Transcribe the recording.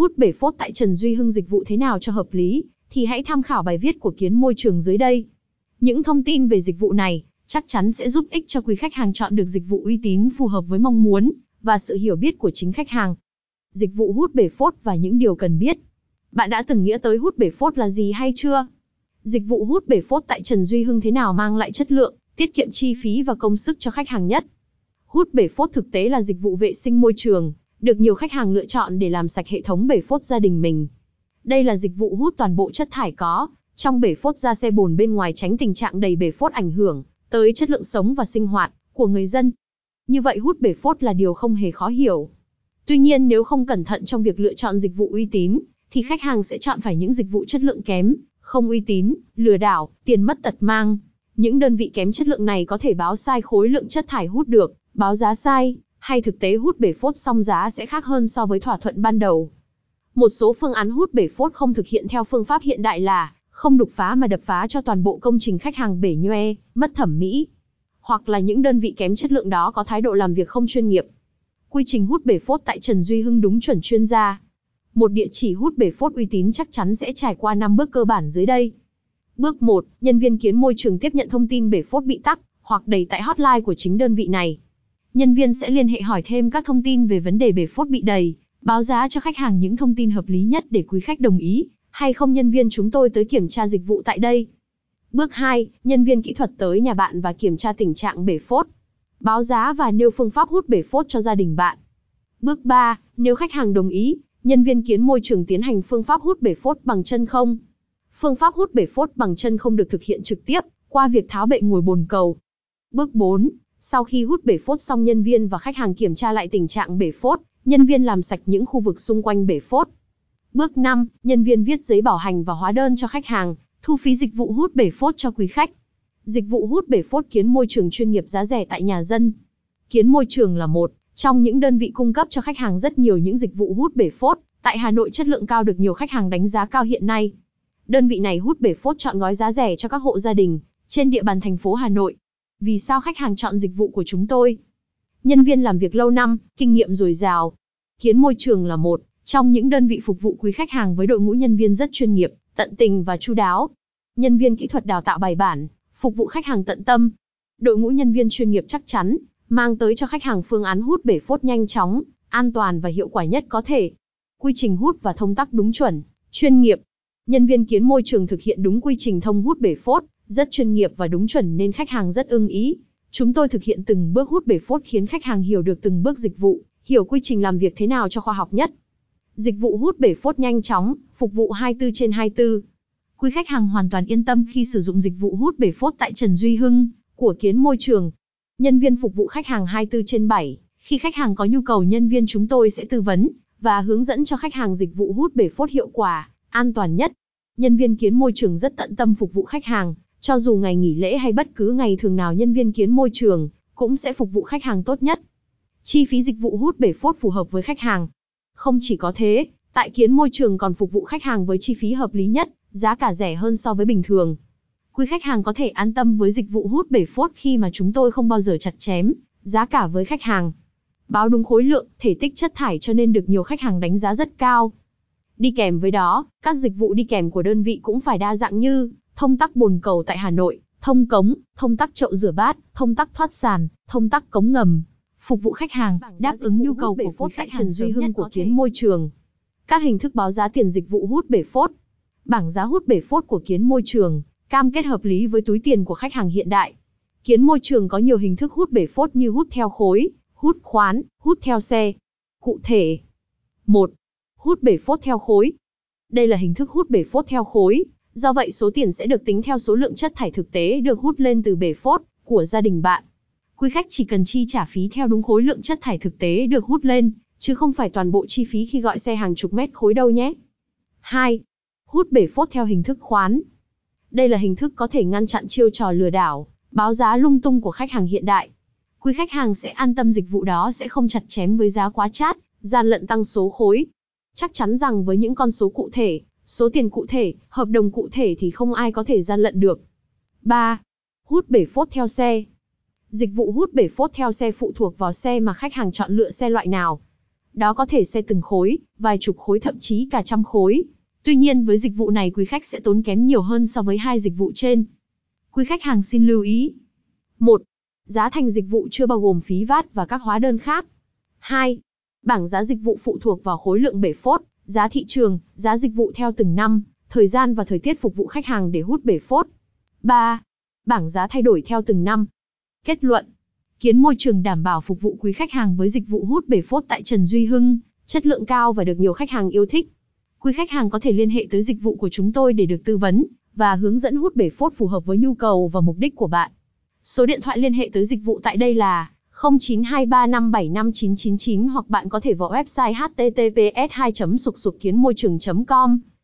Hút bể phốt tại Trần Duy Hưng dịch vụ thế nào cho hợp lý, thì hãy tham khảo bài viết của Kiến Môi Trường dưới đây. Những thông tin về dịch vụ này chắc chắn sẽ giúp ích cho quý khách hàng chọn được dịch vụ uy tín phù hợp với mong muốn và sự hiểu biết của chính khách hàng. Dịch vụ hút bể phốt và những điều cần biết. Bạn đã từng nghĩa tới hút bể phốt là gì hay chưa? Dịch vụ hút bể phốt tại Trần Duy Hưng thế nào mang lại chất lượng, tiết kiệm chi phí và công sức cho khách hàng nhất? Hút bể phốt thực tế là dịch vụ vệ sinh môi trường, được nhiều khách hàng lựa chọn để làm sạch hệ thống bể phốt gia đình mình. Đây là dịch vụ hút toàn bộ chất thải có trong bể phốt ra xe bồn bên ngoài tránh tình trạng đầy bể phốt ảnh hưởng tới chất lượng sống và sinh hoạt của người dân. Như vậy hút bể phốt là điều không hề khó hiểu. Tuy nhiên nếu không cẩn thận trong việc lựa chọn dịch vụ uy tín, thì khách hàng sẽ chọn phải những dịch vụ chất lượng kém, không uy tín, lừa đảo, tiền mất tật mang. Những đơn vị kém chất lượng này có thể báo sai khối lượng chất thải hút được, báo giá sai, hay thực tế hút bể phốt xong giá sẽ khác hơn so với thỏa thuận ban đầu. Một số phương án hút bể phốt không thực hiện theo phương pháp hiện đại là không đục phá mà đập phá cho toàn bộ công trình khách hàng bể nhoe, mất thẩm mỹ. Hoặc là những đơn vị kém chất lượng đó có thái độ làm việc không chuyên nghiệp. Quy trình hút bể phốt tại Trần Duy Hưng đúng chuẩn chuyên gia. Một địa chỉ hút bể phốt uy tín chắc chắn sẽ trải qua 5 bước cơ bản dưới đây. Bước 1, nhân viên kiến môi trường tiếp nhận thông tin bể phốt bị tắc hoặc đầy tại hotline của chính đơn vị này. Nhân viên sẽ liên hệ hỏi thêm các thông tin về vấn đề bể phốt bị đầy, báo giá cho khách hàng những thông tin hợp lý nhất để quý khách đồng ý, hay không nhân viên chúng tôi tới kiểm tra dịch vụ tại đây. Bước 2, nhân viên kỹ thuật tới nhà bạn và kiểm tra tình trạng bể phốt. Báo giá và nêu phương pháp hút bể phốt cho gia đình bạn. Bước 3, nếu khách hàng đồng ý, nhân viên kiến môi trường tiến hành phương pháp hút bể phốt bằng chân không. Phương pháp hút bể phốt bằng chân không được thực hiện trực tiếp qua việc tháo bệ ngồi bồn cầu. Bước 4, sau khi hút bể phốt xong nhân viên và khách hàng kiểm tra lại tình trạng bể phốt, nhân viên làm sạch những khu vực xung quanh bể phốt. Bước 5, nhân viên viết giấy bảo hành và hóa đơn cho khách hàng, thu phí dịch vụ hút bể phốt cho quý khách. Dịch vụ hút bể phốt kiến môi trường chuyên nghiệp giá rẻ tại nhà dân. Kiến môi trường là một trong những đơn vị cung cấp cho khách hàng rất nhiều những dịch vụ hút bể phốt, tại Hà Nội chất lượng cao được nhiều khách hàng đánh giá cao hiện nay. Đơn vị này hút bể phốt chọn gói giá rẻ cho các hộ gia đình trên địa bàn thành phố Hà Nội. Vì sao khách hàng chọn dịch vụ của chúng tôi? Nhân viên làm việc lâu năm, kinh nghiệm dồi dào. Kiến môi trường là một trong những đơn vị phục vụ quý khách hàng với đội ngũ nhân viên rất chuyên nghiệp, tận tình và chu đáo. Nhân viên kỹ thuật đào tạo bài bản, phục vụ khách hàng tận tâm. Đội ngũ nhân viên chuyên nghiệp chắc chắn, mang tới cho khách hàng phương án hút bể phốt nhanh chóng, an toàn và hiệu quả nhất có thể. Quy trình hút và thông tắc đúng chuẩn, chuyên nghiệp. Nhân viên kiến môi trường thực hiện đúng quy trình thông hút bể phốt, rất chuyên nghiệp và đúng chuẩn nên khách hàng rất ưng ý. Chúng tôi thực hiện từng bước hút bể phốt khiến khách hàng hiểu được từng bước dịch vụ, hiểu quy trình làm việc thế nào cho khoa học nhất. Dịch vụ hút bể phốt nhanh chóng, phục vụ 24 trên 24. Quý khách hàng hoàn toàn yên tâm khi sử dụng dịch vụ hút bể phốt tại Trần Duy Hưng của Kiến Môi Trường. Nhân viên phục vụ khách hàng 24 trên 7. Khi khách hàng có nhu cầu nhân viên chúng tôi sẽ tư vấn và hướng dẫn cho khách hàng dịch vụ hút bể phốt hiệu quả, an toàn nhất. Nhân viên Kiến Môi Trường rất tận tâm phục vụ khách hàng, cho dù ngày nghỉ lễ hay bất cứ ngày thường nào nhân viên Kiến Môi Trường cũng sẽ phục vụ khách hàng tốt nhất. Chi phí dịch vụ hút bể phốt phù hợp với khách hàng. Không chỉ có thế, tại kiến môi trường còn phục vụ khách hàng với chi phí hợp lý nhất, giá cả rẻ hơn so với bình thường. Quý khách hàng có thể an tâm với dịch vụ hút bể phốt khi mà chúng tôi không bao giờ chặt chém, giá cả với khách hàng. Báo đúng khối lượng, thể tích chất thải cho nên được nhiều khách hàng đánh giá rất cao. Đi kèm với đó, các dịch vụ đi kèm của đơn vị cũng phải đa dạng như thông tắc bồn cầu tại Hà Nội, thông cống, thông tắc chậu rửa bát, thông tắc thoát sàn, thông tắc cống ngầm, phục vụ khách hàng, đáp ứng nhu cầu của phốt khách Trần Duy Hưng của Kiến Môi Trường. Các hình thức báo giá tiền dịch vụ hút bể phốt. Bảng giá hút bể phốt của Kiến Môi Trường, cam kết hợp lý với túi tiền của khách hàng hiện đại. Kiến Môi Trường có nhiều hình thức hút bể phốt như hút theo khối, hút khoán, hút theo xe. Cụ thể, 1. Hút bể phốt theo khối. Đây là hình thức hút bể phốt theo khối, do vậy số tiền sẽ được tính theo số lượng chất thải thực tế được hút lên từ bể phốt của gia đình bạn. Quý khách chỉ cần chi trả phí theo đúng khối lượng chất thải thực tế được hút lên, chứ không phải toàn bộ chi phí khi gọi xe hàng chục mét khối đâu nhé. 2. Hút bể phốt theo hình thức khoán. Đây là hình thức có thể ngăn chặn chiêu trò lừa đảo, báo giá lung tung của khách hàng hiện đại. Quý khách hàng sẽ an tâm dịch vụ đó sẽ không chặt chém với giá quá chát, gian lận tăng số khối. Chắc chắn rằng với những con số cụ thể, số tiền cụ thể, hợp đồng cụ thể thì không ai có thể gian lận được. 3. Hút bể phốt theo xe. Dịch vụ hút bể phốt theo xe phụ thuộc vào xe mà khách hàng chọn lựa xe loại nào. Đó có thể xe từng khối, vài chục khối thậm chí cả trăm khối. Tuy nhiên với dịch vụ này quý khách sẽ tốn kém nhiều hơn so với hai dịch vụ trên. Quý khách hàng xin lưu ý. 1. Giá thành dịch vụ chưa bao gồm phí VAT và các hóa đơn khác. 2. Bảng giá dịch vụ phụ thuộc vào khối lượng bể phốt, giá thị trường, giá dịch vụ theo từng năm, thời gian và thời tiết phục vụ khách hàng để hút bể phốt. 3. Bảng giá thay đổi theo từng năm. Kết luận. Kiến môi trường đảm bảo phục vụ quý khách hàng với dịch vụ hút bể phốt tại Trần Duy Hưng, chất lượng cao và được nhiều khách hàng yêu thích. Quý khách hàng có thể liên hệ tới dịch vụ của chúng tôi để được tư vấn và hướng dẫn hút bể phốt phù hợp với nhu cầu và mục đích của bạn. Số điện thoại liên hệ tới dịch vụ tại đây là 0923575999 hoặc bạn có thể vào website https 2 sục sục kiến môi trường com.